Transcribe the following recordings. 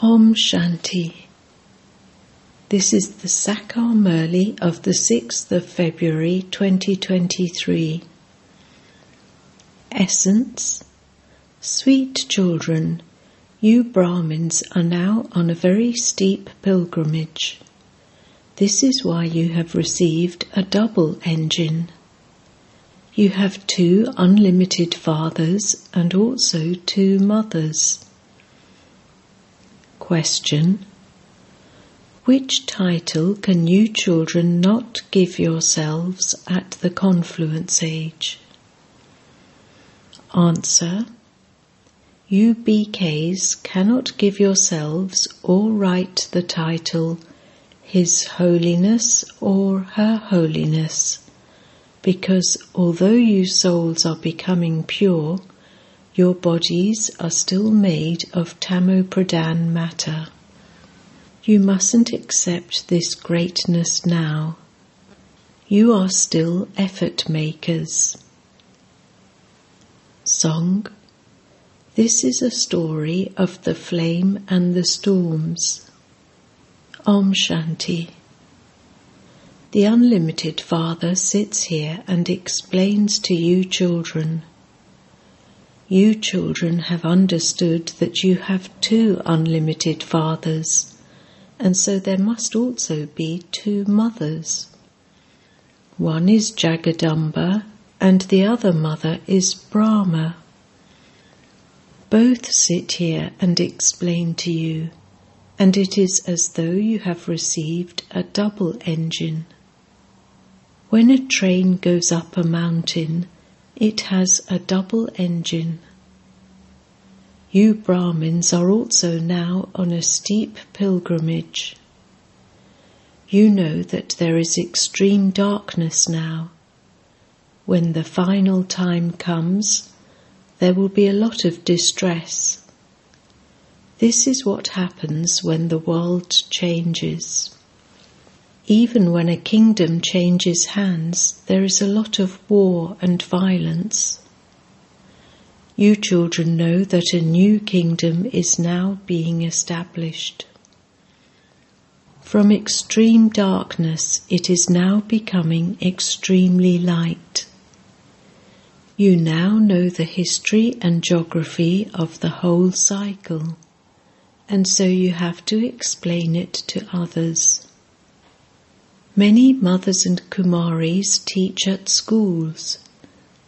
Om Shanti. This is the Sakar Murli of the 6th of February 2023. Essence Sweet children, you Brahmins are now on a very steep pilgrimage. This is why you have received a double engine. You have two unlimited fathers and also two mothers. Question Which title can you children not give yourselves at the confluence age? Answer You BKs cannot give yourselves or write the title His Holiness or Her Holiness because although you souls are becoming pure, your bodies are still made of tamopradhan matter. You mustn't accept this greatness now. You are still effort makers. Song This is a story of the flame and the storms. Om Shanti. The Unlimited Father sits here and explains to you children. You children have understood that you have two unlimited fathers, and so there must also be two mothers. One is Jagadamba, and the other mother is Brahma. Both sit here and explain to you, and it is as though you have received a double engine. When a train goes up a mountain, it has a double engine. You Brahmins are also now on a steep pilgrimage. You know that there is extreme darkness now. When the final time comes, there will be a lot of distress. This is what happens when the world changes. Even when a kingdom changes hands, there is a lot of war and violence. You children know that a new kingdom is now being established. From extreme darkness, it is now becoming extremely light. You now know the history and geography of the whole cycle, and so you have to explain it to others. Many mothers and Kumaris teach at schools,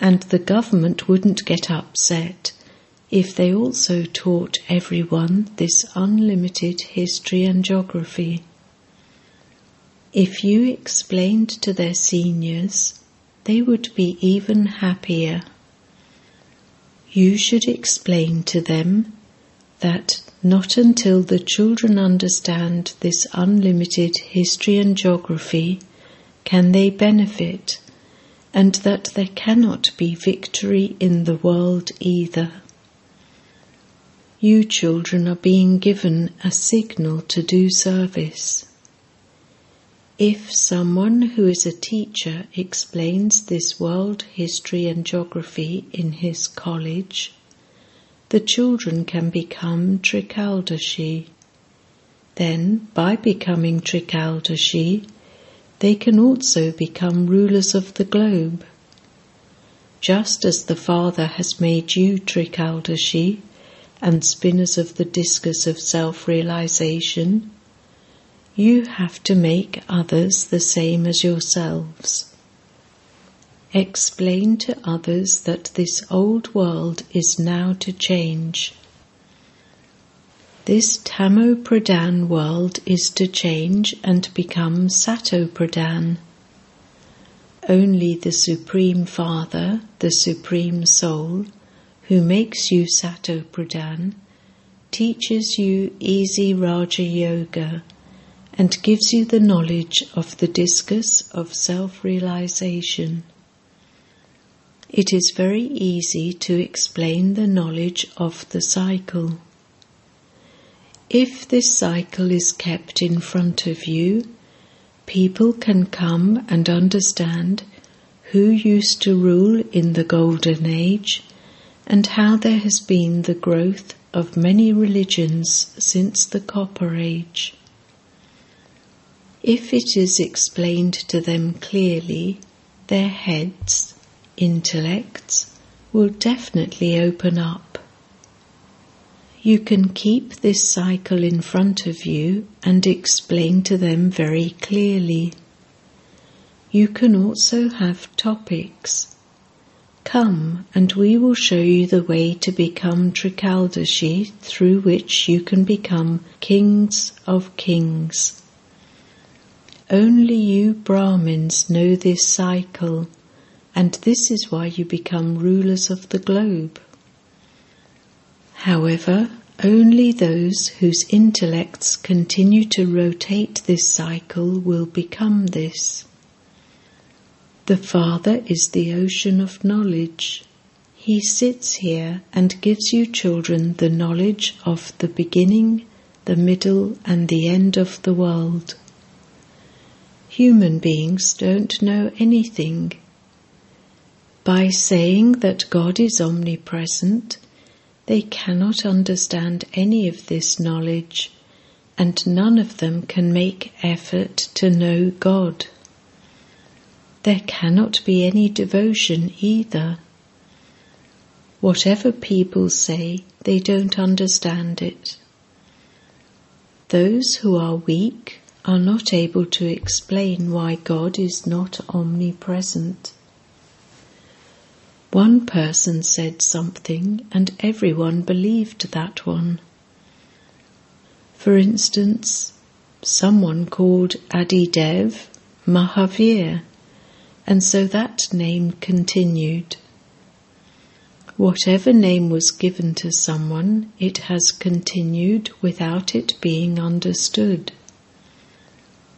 and the government wouldn't get upset if they also taught everyone this unlimited history and geography. If you explained to their seniors, they would be even happier. You should explain to them that not until the children understand this unlimited history and geography can they benefit, and that there cannot be victory in the world either. You children are being given a signal to do service. If someone who is a teacher explains this world history and geography in his college, the children can become Trikaldarshi. Then, by becoming Trikaldarshi, they can also become rulers of the globe. Just as the Father has made you Trikaldarshi and spinners of the discus of self realization, you have to make others the same as yourselves. Explain to others that this old world is now to change. This Tamopradhan world is to change and become Satopradhan. Only the Supreme Father, the Supreme Soul, who makes you Satopradhan, teaches you easy Raja Yoga and gives you the knowledge of the discus of self realization. It is very easy to explain the knowledge of the cycle. If this cycle is kept in front of you, people can come and understand who used to rule in the Golden Age and how there has been the growth, of many religions since the Copper Age. If it is explained to them clearly, their heads, intellects, will definitely open up. You can keep this cycle in front of you and explain to them very clearly. You can also have topics. Come and we will show you the way to become Trikaldarshi through which you can become kings of kings. Only you Brahmins know this cycle, and this is why you become rulers of the globe. However, only those whose intellects continue to rotate this cycle will become this. The Father is the ocean of knowledge. He sits here and gives you children the knowledge of the beginning, the middle, and the end of the world. Human beings don't know anything. By saying that God is omnipresent, they cannot understand any of this knowledge, and none of them can make effort to know God. There cannot be any devotion either. Whatever people say, they don't understand it. Those who are weak are not able to explain why God is not omnipresent. One person said something and everyone believed that one. For instance, someone called Adidev Mahavir, and so that name continued. Whatever name was given to someone, it has continued without it being understood.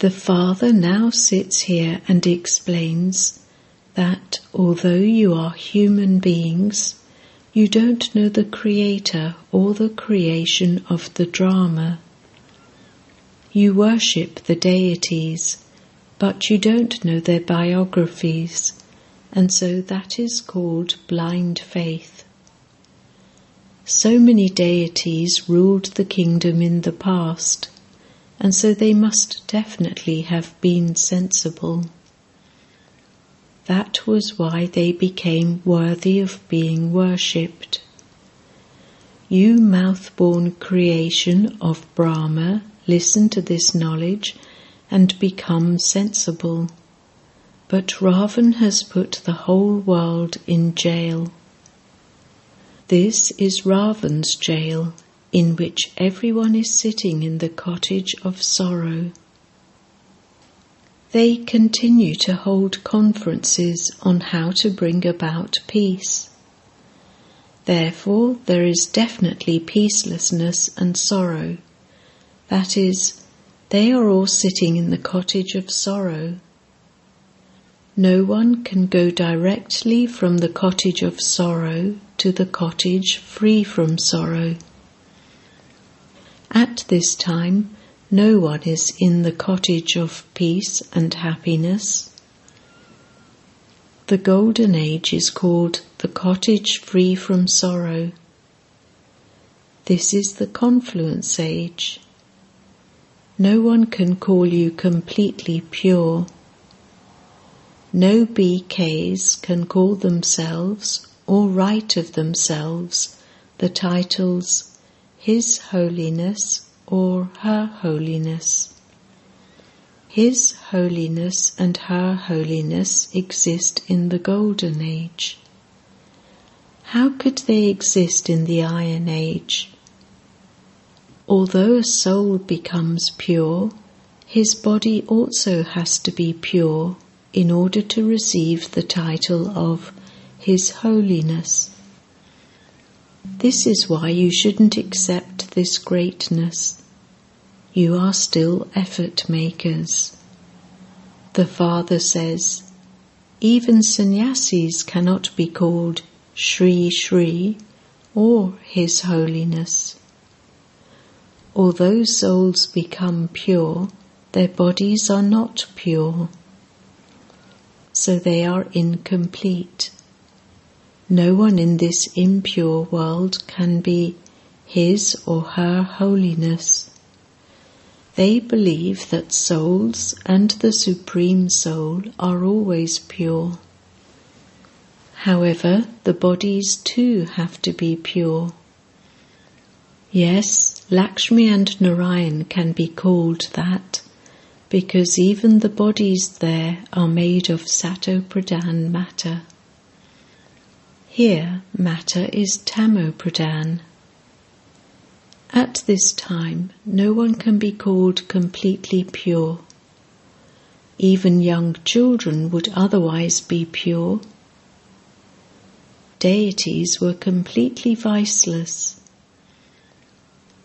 The Father now sits here and explains that although you are human beings, you don't know the creator or the creation of the drama. You worship the deities, but you don't know their biographies, and so that is called blind faith. So many deities ruled the kingdom in the past and so they must definitely have been sensible. That was why they became worthy of being worshipped. You mouth-born creation of Brahma, listen to this knowledge and become sensible. But Ravan has put the whole world in jail. This is Ravan's jail in which everyone is sitting in the cottage of sorrow. They continue to hold conferences on how to bring about peace. Therefore, there is definitely peacelessness and sorrow. That is, they are all sitting in the cottage of sorrow. No one can go directly from the cottage of sorrow to the cottage free from sorrow. At this time, no one is in the cottage of peace and happiness. The golden age is called the cottage free from sorrow. This is the confluence age. No one can call you completely pure. No BKs can call themselves or write of themselves the titles his Holiness or Her Holiness. His Holiness and Her Holiness exist in the Golden Age. How could they exist in the Iron Age? Although a soul becomes pure, his body also has to be pure in order to receive the title of His Holiness. This is why you shouldn't accept this greatness. You are still effort makers. The Father says, even sannyasis cannot be called Sri Sri or His Holiness. Although souls become pure, their bodies are not pure, so they are incomplete. No one in this impure world can be his or her holiness. They believe that souls and the Supreme Soul are always pure. However, the bodies too have to be pure. Yes, Lakshmi and Narayan can be called that because even the bodies there are made of Sato Pradhan matter. Here, matter is tamopradhan. At this time, no one can be called completely pure. Even young children would otherwise be pure. Deities were completely viceless.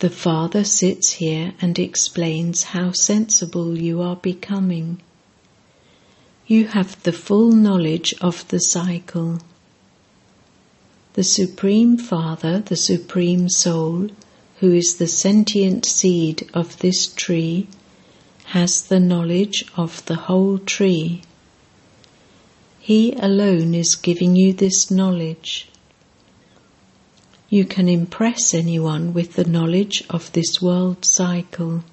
The Father sits here and explains how sensible you are becoming. You have the full knowledge of the cycle. The Supreme Father, the Supreme Soul, who is the sentient seed of this tree, has the knowledge of the whole tree. He alone is giving you this knowledge. You can impress anyone with the knowledge of this world cycle.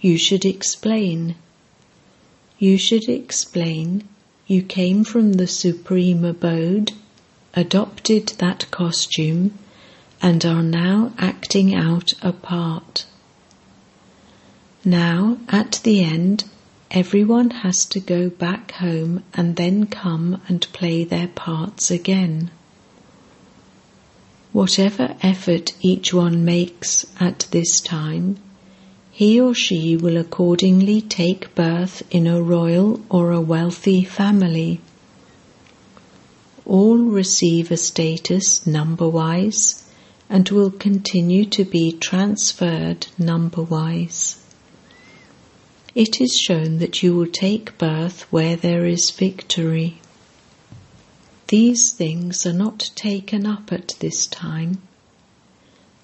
You should explain. You should explain you came from the supreme abode, adopted that costume, and are now acting out a part. Now, at the end, everyone has to go back home and then come and play their parts again. Whatever effort each one makes at this time, he or she will accordingly take birth in a royal or a wealthy family. All receive a status number wise and will continue to be transferred number wise. It is shown that you will take birth where there is victory. These things are not taken up at this time.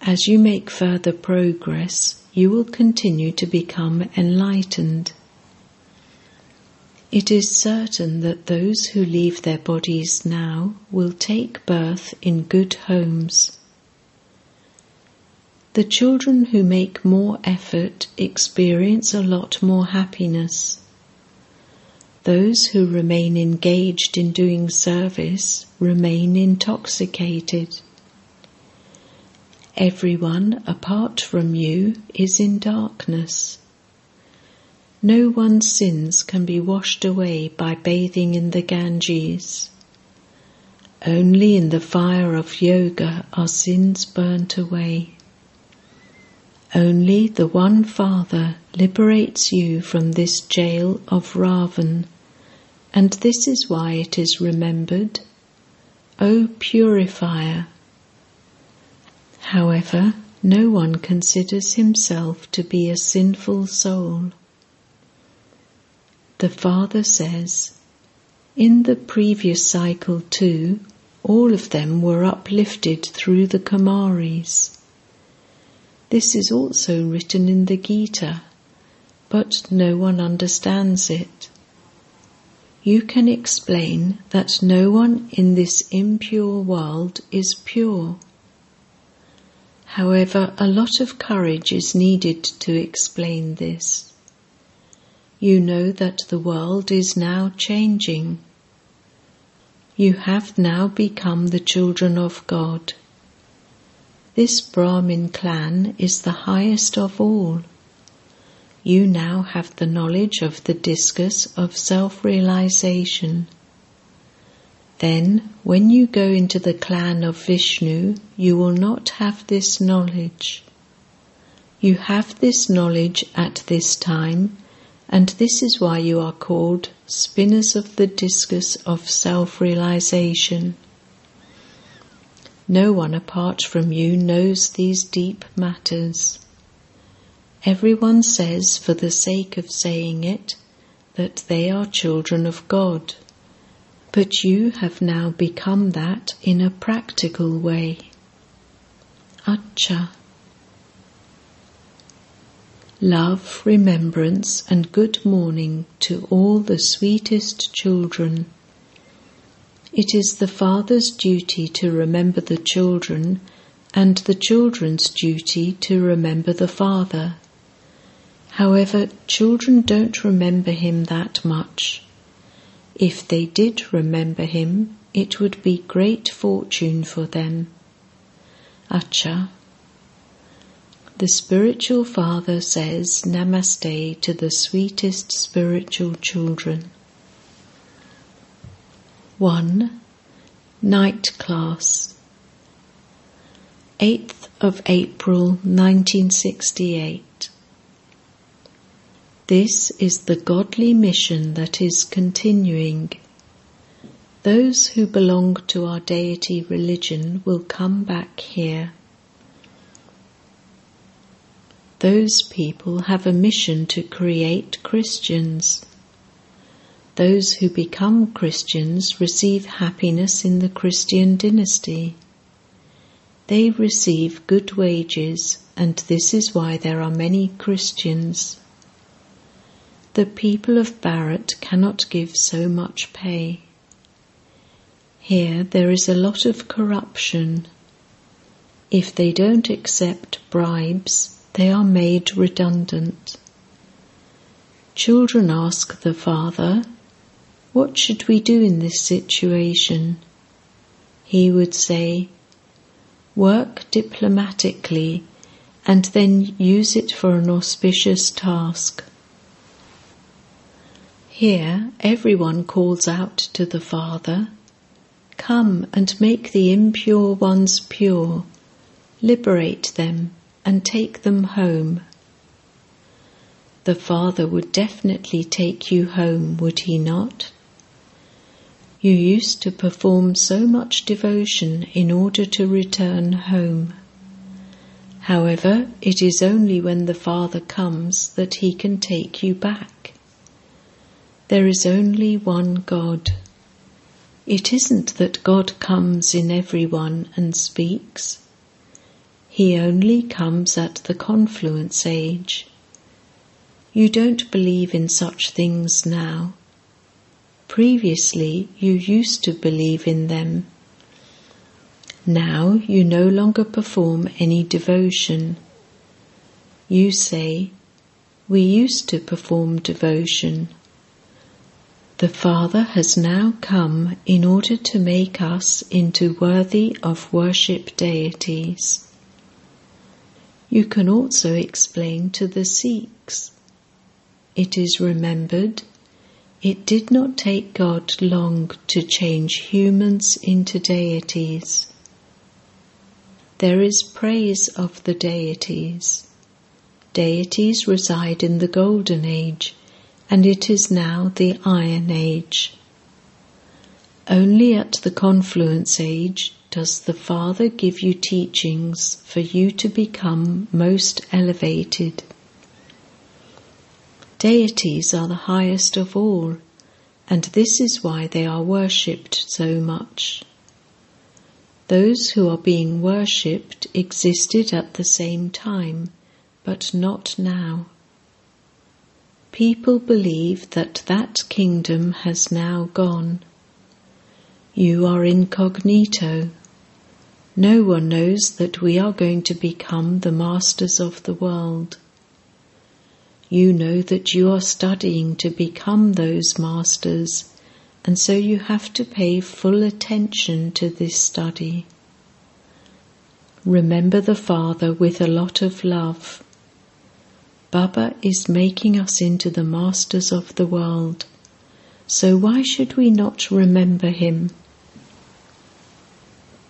As you make further progress, you will continue to become enlightened. It is certain that those who leave their bodies now will take birth in good homes. The children who make more effort experience a lot more happiness. Those who remain engaged in doing service remain intoxicated. Everyone apart from you is in darkness. No one's sins can be washed away by bathing in the Ganges. Only in the fire of yoga are sins burnt away. Only the one Father liberates you from this jail of Ravan, and this is why it is remembered, O Purifier. However, no one considers himself to be a sinful soul. The Father says, In the previous cycle too, all of them were uplifted through the Kumaris. This is also written in the Gita, but no one understands it. You can explain that no one in this impure world is pure. However, a lot of courage is needed to explain this. You know that the world is now changing. You have now become the children of God. This Brahmin clan is the highest of all. You now have the knowledge of the discus of self realization. Then, when you go into the clan of Vishnu, you will not have this knowledge. You have this knowledge at this time, and this is why you are called spinners of the discus of self realization. No one apart from you knows these deep matters. Everyone says, for the sake of saying it, that they are children of God. But you have now become that in a practical way. Acha. Love, remembrance, and good morning to all the sweetest children it is the father's duty to remember the children and the children's duty to remember the father. However, children don't remember him that much. If they did remember him, it would be great fortune for them. Acha. The spiritual father says Namaste to the sweetest spiritual children. 1. Night Class 8th of April 1968 This is the godly mission that is continuing. Those who belong to our deity religion will come back here. Those people have a mission to create Christians. Those who become Christians receive happiness in the Christian dynasty. They receive good wages, and this is why there are many Christians. The people of Bharat cannot give so much pay. Here there is a lot of corruption. If they don't accept bribes, they are made redundant. Children ask the father, What should we do in this situation? He would say, Work diplomatically and then use it for an auspicious task. Here, everyone calls out to the Father, Come and make the impure ones pure, liberate them and take them home. The Father would definitely take you home, would he not? You used to perform so much devotion in order to return home. However, it is only when the Father comes that he can take you back. There is only one God. It isn't that God comes in everyone and speaks. He only comes at the confluence age. You don't believe in such things now. Previously, you used to believe in them. Now you no longer perform any devotion. You say, We used to perform devotion. The Father has now come in order to make us into worthy of worship deities. You can also explain to the Sikhs. It is remembered it did not take God long to change humans into deities. There is praise of the deities. Deities reside in the Golden Age, and it is now the Iron Age. Only at the Confluence Age does the Father give you teachings for you to become most elevated? Deities are the highest of all, and this is why they are worshipped so much. Those who are being worshipped existed at the same time, but not now. People believe that that kingdom has now gone. You are incognito. No one knows that we are going to become the masters of the world. You know that you are studying to become those masters, and so you have to pay full attention to this study. Remember the Father with a lot of love. Baba is making us into the masters of the world, so why should we not remember him?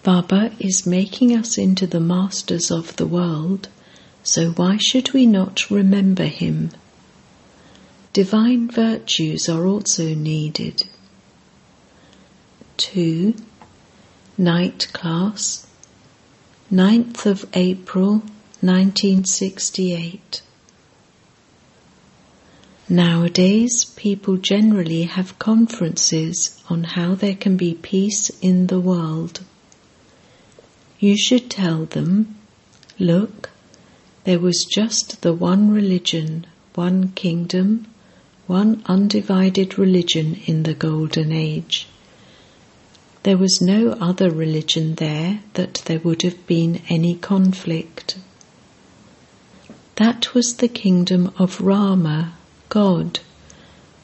Baba is making us into the masters of the world, so why should we not remember him? Divine virtues are also needed. 2. Night Class 9th of April 1968 Nowadays, people generally have conferences on how there can be peace in the world. You should tell them, look, there was just the one religion, one kingdom, one undivided religion in the Golden Age. There was no other religion there that there would have been any conflict. That was the kingdom of Rama, God,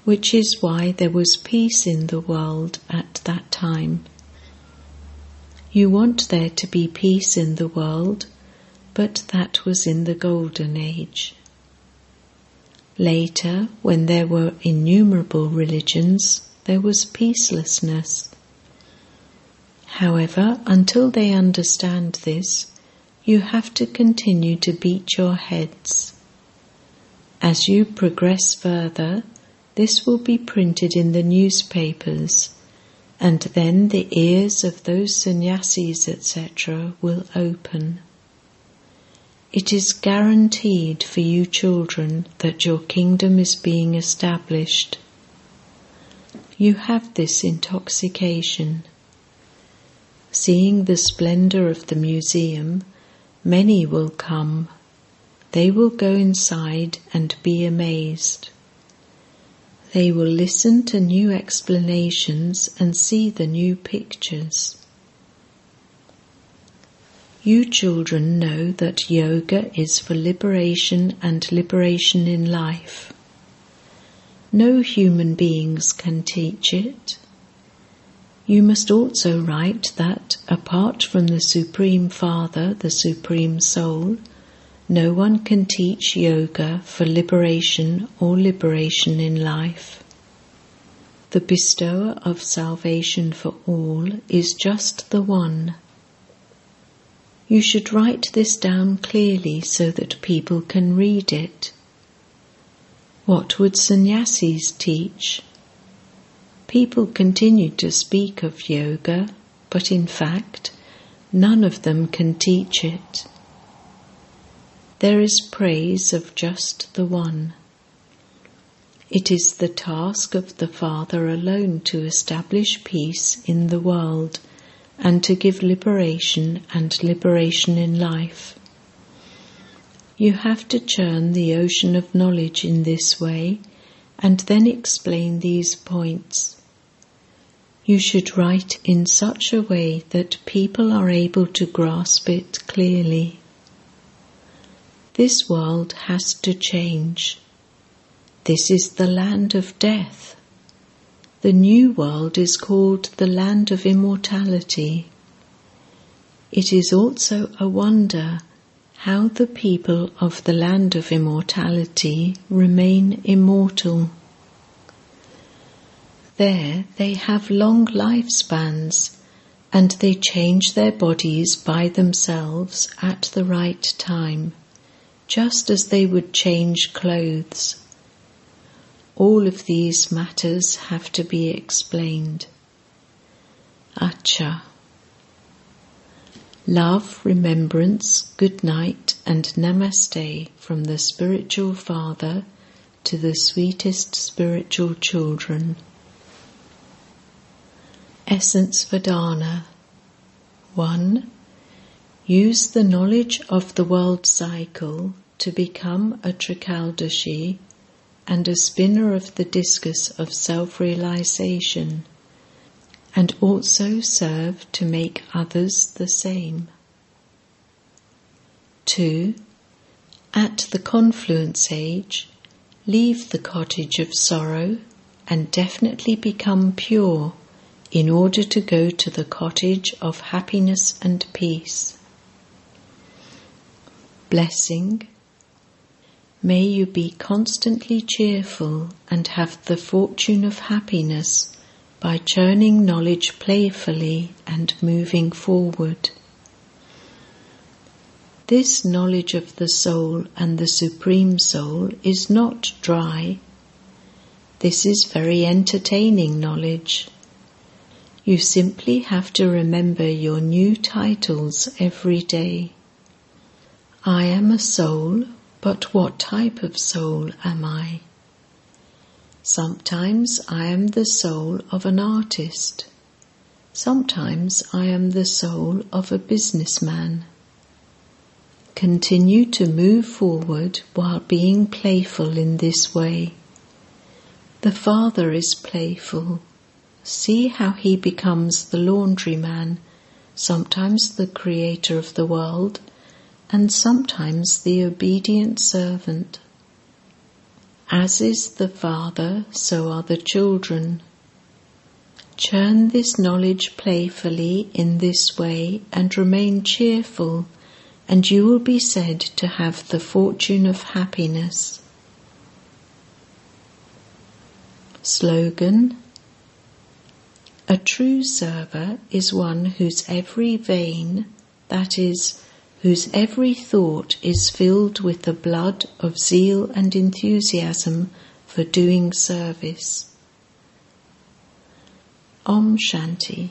which is why there was peace in the world at that time. You want there to be peace in the world, but that was in the Golden Age. Later, when there were innumerable religions, there was peacelessness. However, until they understand this, you have to continue to beat your heads. As you progress further, this will be printed in the newspapers, and then the ears of those sannyasis, etc., will open. It is guaranteed for you children that your kingdom is being established. You have this intoxication. Seeing the splendor of the museum, many will come. They will go inside and be amazed. They will listen to new explanations and see the new pictures. You children know that yoga is for liberation and liberation in life. No human beings can teach it. You must also write that, apart from the Supreme Father, the Supreme Soul, no one can teach yoga for liberation or liberation in life. The bestower of salvation for all is just the one. You should write this down clearly so that people can read it. What would sannyasis teach? People continue to speak of yoga, but in fact, none of them can teach it. There is praise of just the one. It is the task of the Father alone to establish peace in the world and to give liberation and liberation in life. You have to churn the ocean of knowledge in this way and then explain these points. You should write in such a way that people are able to grasp it clearly. This world has to change. This is the land of death. The new world is called the land of immortality. It is also a wonder how the people of the land of immortality remain immortal. There they have long lifespans and they change their bodies by themselves at the right time, just as they would change clothes. All of these matters have to be explained. Acha. Love, remembrance, good night, and namaste from the spiritual father to the sweetest spiritual children. Essence Vedana 1. Use the knowledge of the world cycle to become a Trikaldarshi and a spinner of the discus of self realization, and also serve to make others the same. 2. At the confluence age, leave the cottage of sorrow and definitely become pure in order to go to the cottage of happiness and peace. Blessing. May you be constantly cheerful and have the fortune of happiness by churning knowledge playfully and moving forward. This knowledge of the soul and the Supreme Soul is not dry. This is very entertaining knowledge. You simply have to remember your new titles every day. I am a soul, but what type of soul am I? Sometimes I am the soul of an artist. Sometimes I am the soul of a businessman. Continue to move forward while being playful in this way. The Father is playful see how he becomes the laundryman, sometimes the creator of the world, and sometimes the obedient servant. As is the Father, so are the children. Churn this knowledge playfully in this way and remain cheerful, and you will be said to have the fortune of happiness. Slogan A true server is one whose every vein, that is, whose every thought is filled with the blood of zeal and enthusiasm for doing service. Om Shanti.